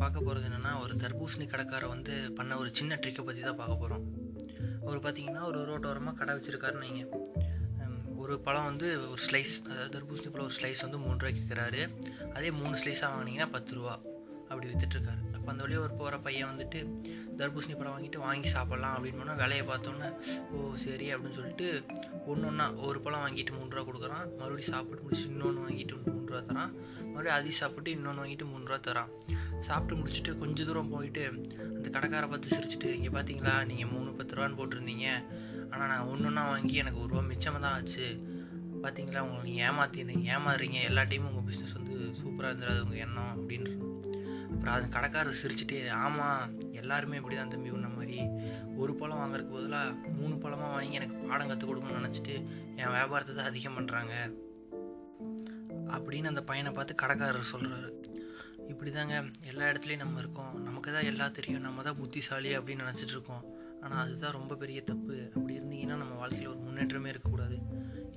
பார்க்க போகிறது என்னென்னா ஒரு தர்பூசணி கடைக்காரர் வந்து பண்ண ஒரு சின்ன ட்ரிக்கை பற்றி தான் பார்க்க போகிறோம் அவர் பார்த்தீங்கன்னா ஒரு ரோட்டோரமாக கடை வச்சுருக்காருன்னு வைங்க. ஒரு பழம் வந்து ஒரு ஸ்லைஸ் அதாவது தர்பூசணி பழம் ஒரு ஸ்லைஸ் வந்து மூணு ரூபாய்க்கு விற்கிறாரு. அதே மூணு ஸ்லைஸாக வாங்கினீங்கன்னா பத்து ரூபா அப்படி விற்றுட்ருக்காரு அப்போ அந்த வழியாக ஒரு போகிற பையன் வந்துட்டு தர்பூசணி பழம் வாங்கிட்டு வாங்கி சாப்பிட்லாம் அப்படின்னு போனால் விலையை பார்த்தோன்னே ஓ சரி அப்படின்னு சொல்லிட்டு ஒன்று ஒன்றா ஒரு பழம் வாங்கிட்டு மூணு ரூபா கொடுக்குறான். மறுபடியும் சாப்பிட்டு முடிச்சு இன்னொன்று வாங்கிட்டு மூணு ரூபா தரான். மறுபடியும் அதையும் சாப்பிட்டு இன்னொன்று வாங்கிட்டு மூணு ரூபா தரான். சாப்பிட்டு முடிச்சுட்டு கொஞ்சம் தூரம் போயிட்டு அந்த கடைக்காரை பார்த்து சிரிச்சிட்டு இங்கே பார்த்தீங்களா நீங்கள் மூணு பத்து ரூபான்னு போட்டிருந்தீங்க. ஆனால் நான் ஒன்று ஒன்றா வாங்கி எனக்கு ஒரு ரூபா மிச்சமாக தான் ஆச்சு. பார்த்தீங்களா உங்களை நீங்கள் ஏமாத்தினீங்க ஏமாறுறீங்க. எல்லா டைமும் உங்கள் பிஸ்னஸ் வந்து சூப்பராக இருந்துடாது உங்கள் எண்ணம் அப்படின்னு அப்புறம் அது கடைக்காரர் சிரிச்சுட்டே ஆமாம் எல்லாருமே இப்படி தான் தம்பி. உன்ன மாதிரி ஒரு பழம் வாங்குறதுக்கு பதிலாக மூணு பழமாக வாங்கி எனக்கு பாடம் கற்றுக் கொடுக்கணும்னு நினச்சிட்டு என் வியாபாரத்தை தான் அதிகம் பண்ணுறாங்க அப்படின்னு அந்த பையனை பார்த்து கடைக்காரர் சொல்கிறாரு இப்படி தாங்க எல்லா இடத்துலையும் நம்ம இருக்கோம். நமக்கு தான் எல்லாம் தெரியும். நம்ம தான் புத்திசாலி அப்படின்னு நினச்சிட்டு இருக்கோம். ஆனால் அதுதான் ரொம்ப பெரிய தப்பு. அப்படி இருந்தீங்கன்னா நம்ம வாழ்க்கையில் ஒரு முன்னேற்றமே இருக்கக்கூடாது.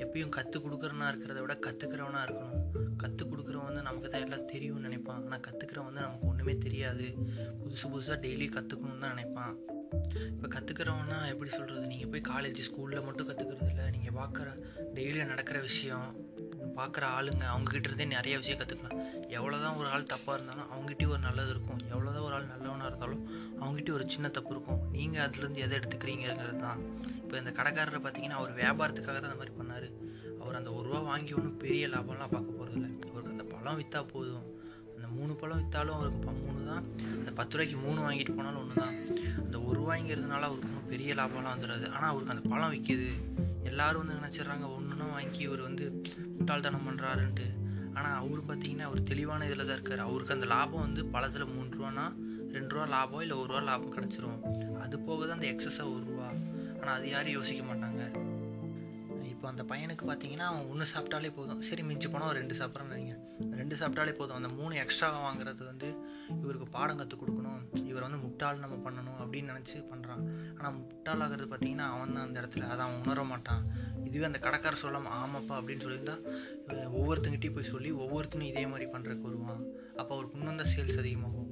எப்பயும் கற்றுக் கொடுக்குறனா இருக்கிறத விட கற்றுக்கிறவனா இருக்கணும். கற்றுக் கொடுக்குறவன் வந்து நமக்கு தான் எல்லாம் தெரியும்னு நினைப்பான். ஆனால் கற்றுக்கிறவன் வந்து நமக்கு ஒன்றுமே தெரியாது. புதுசு புதுசாக டெய்லி கற்றுக்கணும்னு தான் நினைப்பான். இப்போ கற்றுக்கிறவன்னா எப்படி சொல்கிறது நீங்கள் போய் காலேஜ் ஸ்கூலில் மட்டும் கற்றுக்கிறது இல்லை நீங்கள் பார்க்குற டெய்லியும் நடக்கிற விஷயம் பார்க்குற ஆளுங்க அவங்கக்கிட்ட இருந்தே நிறைய விஷயம் கற்றுக்கலாம் எவ்வளோ தான் ஒரு ஆள் தப்பாக இருந்தாலும் அவங்ககிட்டயும் ஒரு நல்லது இருக்கும். எவ்வளோ தான் ஒரு ஆள் நல்லவனாக இருந்தாலும் அவங்ககிட்டயும் ஒரு சின்ன தப்பு இருக்கும். நீங்கள் அதுலேருந்து எதை எடுத்துக்கிறீங்கிறது தான் இப்போ இந்த கடைக்காரரை பார்த்தீங்கன்னா அவர் வியாபாரத்துக்காக தான் அந்த மாதிரி பண்ணார். அவர் அந்த ஒரு ரூபா வாங்கி ஒன்றும் பெரிய லாபம்லாம் பார்க்க போகிறதில்ல அவருக்கு அந்த பழம் விற்றா போதும். அந்த மூணு பழம் விற்றாலும் அவருக்கு மூணு தான் அந்த பத்து ரூபாய்க்கு மூணு வாங்கிட்டு போனாலும் ஒன்று தான் அந்த ஒரு ரூபாய்ங்கிறதுனால அவருக்கு ஒன்றும் பெரிய லாபம்லாம் வந்துடாது ஆனால் அவருக்கு அந்த பழம் விற்கிது எல்லோரும் வந்து நினச்சிட்றாங்க ஒன்றுனா வாங்கி இவர் வந்து முட்டாள்தனம் பண்ணுறாருன்ட்டு ஆனால் அவர் பார்த்தீங்கன்னா அவர் தெளிவான இதில் தான் இருக்கார். அவருக்கு அந்த லாபம் வந்து பழத்தில் மூணு ரூபானா ரெண்டு ரூபா லாபம் இல்லை ஒரு ரூபா லாபம் கிடச்சிரும். அது போக தான் அந்த எக்ஸஸாக ஒரு ரூபா. ஆனால் அது யாரும் யோசிக்க மாட்டாங்க. இப்போ அந்த பையனுக்கு பார்த்தீங்கன்னா அவன் ஒன்று சாப்பிட்டாலே போதும். சரி மிஞ்சி போனால் ஒரு ரெண்டு சாப்பிட்றேன்னு வைங்க ரெண்டு சாப்பிட்டாலே போதும். அந்த மூணு எக்ஸ்ட்ரா வாங்குறது வந்து இவருக்கு பாடம் கற்றுக் கொடுக்கணும். இவர் வந்து முட்டாள் நம்ம பண்ணணும் அப்படின்னு நினச்சி பண்ணுறான் ஆனால் முட்டாளாகிறது பார்த்தீங்கன்னா அவன் தான் அந்த இடத்துல. அதை அவன் உணர மாட்டான். இதுவே அந்த கடைக்கார சொல்லாமல் ஆமாப்பா அப்படின்னு சொல்லியிருந்தா இவன் ஒவ்வொருத்தங்கிட்டையும் போய் சொல்லி ஒவ்வொருத்தனும் இதே மாதிரி பண்ணுறதுக்கு வருவான். அப்போ அவருக்கு இன்னும் தான் சேல்ஸ் அதிகமாகும்.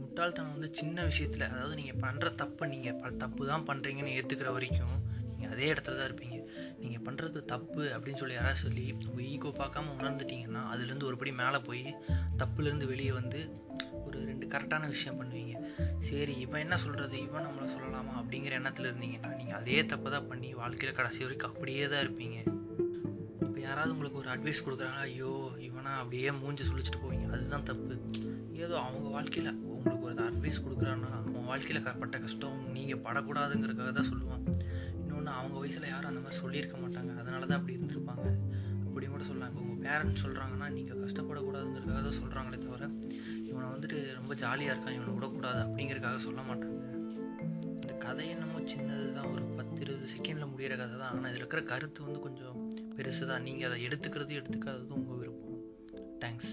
முட்டாள்தனம் வந்து சின்ன விஷயத்தில் அதாவது நீங்கள் பண்ணுற தப்பை நீங்கள் ப தப்பு தான் பண்ணுறீங்கன்னு ஏற்றுக்கிற வரைக்கும் நீங்கள் அதே இடத்துல தான் இருப்பீங்க. நீங்கள் பண்ணுறது தப்பு அப்படின்னு சொல்லி யாராவது சொல்லி உங்கள் ஈகோ பார்க்காம உணர்ந்துட்டீங்கன்னா அதுலேருந்து ஒருபடி மேலே போய் தப்புலேருந்து வெளியே வந்து ஒரு ரெண்டு கரெக்டான விஷயம் பண்ணுவீங்க. சரி இவன் என்ன சொல்கிறது இவன் நம்மளை சொல்லலாமா? அப்படிங்கிற எண்ணத்தில் இருந்தீங்கன்னா நீங்கள் அதே தப்பு தான் பண்ணி வாழ்க்கையில் கடைசி வரைக்கும் அப்படியே தான் இருப்பீங்க. இப்போ யாராவது உங்களுக்கு ஒரு அட்வைஸ் கொடுக்குறாங்களா ஐயோ இவனா அப்படியே மூஞ்சி சுழிச்சிட்டு போவீங்க. அதுதான் தப்பு. ஏதோ அவங்க வாழ்க்கையில் உங்களுக்கு ஒரு அட்வைஸ் கொடுக்குறான்னா அவன் வாழ்க்கையில் பட்ட கஷ்டம் நீங்கள் படக்கூடாதுங்கிறதுக்காக தான் சொல்லுவான். யாரும் அந்த மாதிரி சொல்லியிருக்க மாட்டாங்க. அதனால தான் அப்படி இருந்திருப்பாங்க. அப்படி கூட சொல்லலாம். இப்போ உங்கள் பேரண்ட்ஸ் சொல்கிறாங்கன்னா நீங்கள் கஷ்டப்படக்கூடாதுங்கிறதுக்காக தான் சொல்கிறாங்களே தவிர இவனை வந்துட்டு ரொம்ப ஜாலியாக இருக்கான் இவனை விடக்கூடாது அப்படிங்கிறதுக்காக சொல்ல மாட்டாங்க. இந்த கதை என்னமோ சின்னது தான் ஒரு பத்து இருபது செகண்டில் முடிகிற கதை தான். ஆனால் இதில் இருக்கிற கருத்து வந்து கொஞ்சம் பெருசு தான் நீங்கள் அதை எடுத்துக்கிறது எடுத்துக்காததும் உங்கள் விருப்பம். தேங்க்ஸ்